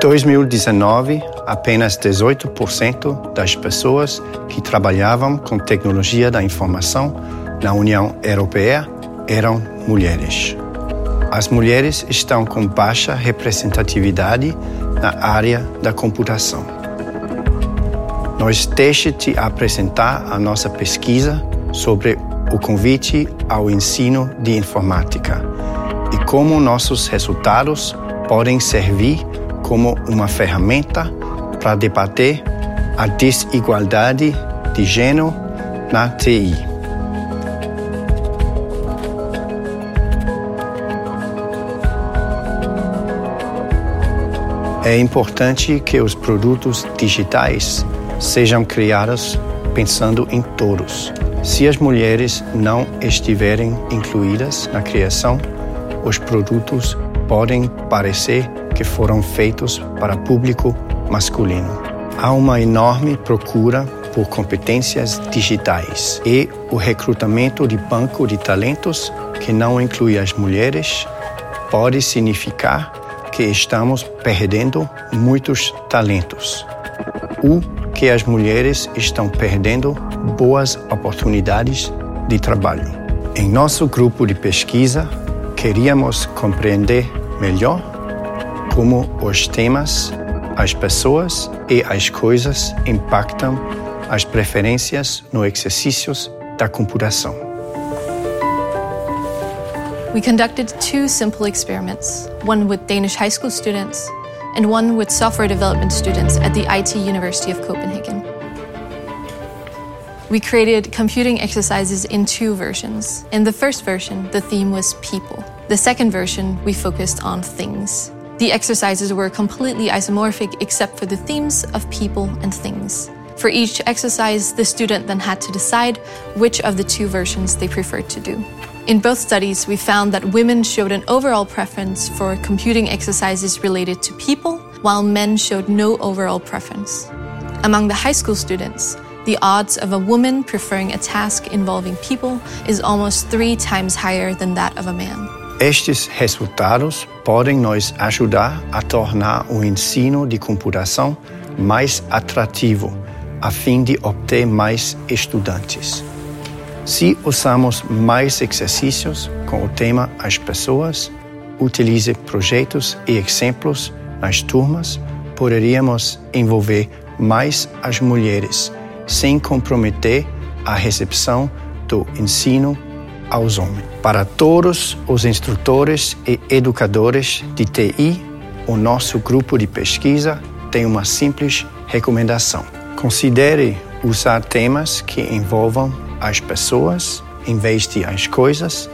2019, apenas 18% das pessoas que trabalhavam com tecnologia da informação na União Europeia eram mulheres. As mulheres estão com baixa representatividade na área da computação. Nós deixe te apresentar a nossa pesquisa sobre o convite ao ensino de informática e como nossos resultados podem servir como uma ferramenta para debater a desigualdade de gênero na TI. É importante que os produtos digitais sejam criados pensando em todos. Se as mulheres não estiverem incluídas na criação, os produtos podem parecer que foram feitos para público masculino. Há uma enorme procura por competências digitais e o recrutamento de banco de talentos que não inclui as mulheres pode significar que estamos perdendo muitos talentos. ou que as mulheres estão perdendo boas oportunidades de trabalho. Em nosso grupo de pesquisa, queríamos compreender melhor como os temas, as pessoas e as coisas impactam as preferências no exercícios da computação. We conducted two simple experiments, one with Danish high school students and one with software development students at the IT University of Copenhagen. We created computing exercises in two versions. In the first version, the theme was people. The second version, we focused on things. The exercises were completely isomorphic except for the themes of people and things. For each exercise, the student then had to decide which of the two versions they preferred to do. In both studies, we found that women showed an overall preference for computing exercises related to people, while men showed no overall preference. Among the high school students, the odds of a woman preferring a task involving people is almost three times higher than that of a man. Estes resultados podem nos ajudar a tornar o ensino de computação mais atrativo, a fim de obter mais estudantes. Se usamos mais exercícios com o tema As Pessoas, utilize projetos e exemplos nas turmas, poderíamos envolver mais as mulheres, sem comprometer a recepção do ensino aos homens. Para todos os instrutores e educadores de TI, o nosso grupo de pesquisa tem uma simples recomendação. Considere usar temas que envolvam as pessoas em vez de as coisas.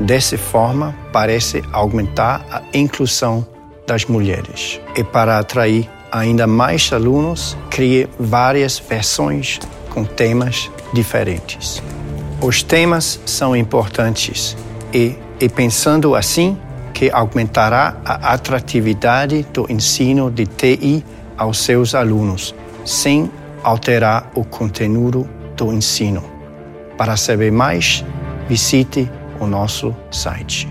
Dessa forma, parece aumentar a inclusão das mulheres. E para atrair ainda mais alunos, crie várias versões com temas diferentes. Os temas são importantes e, pensando assim, que aumentará a atratividade do ensino de TI aos seus alunos, sem alterar o conteúdo do ensino. Para saber mais, visite o nosso site.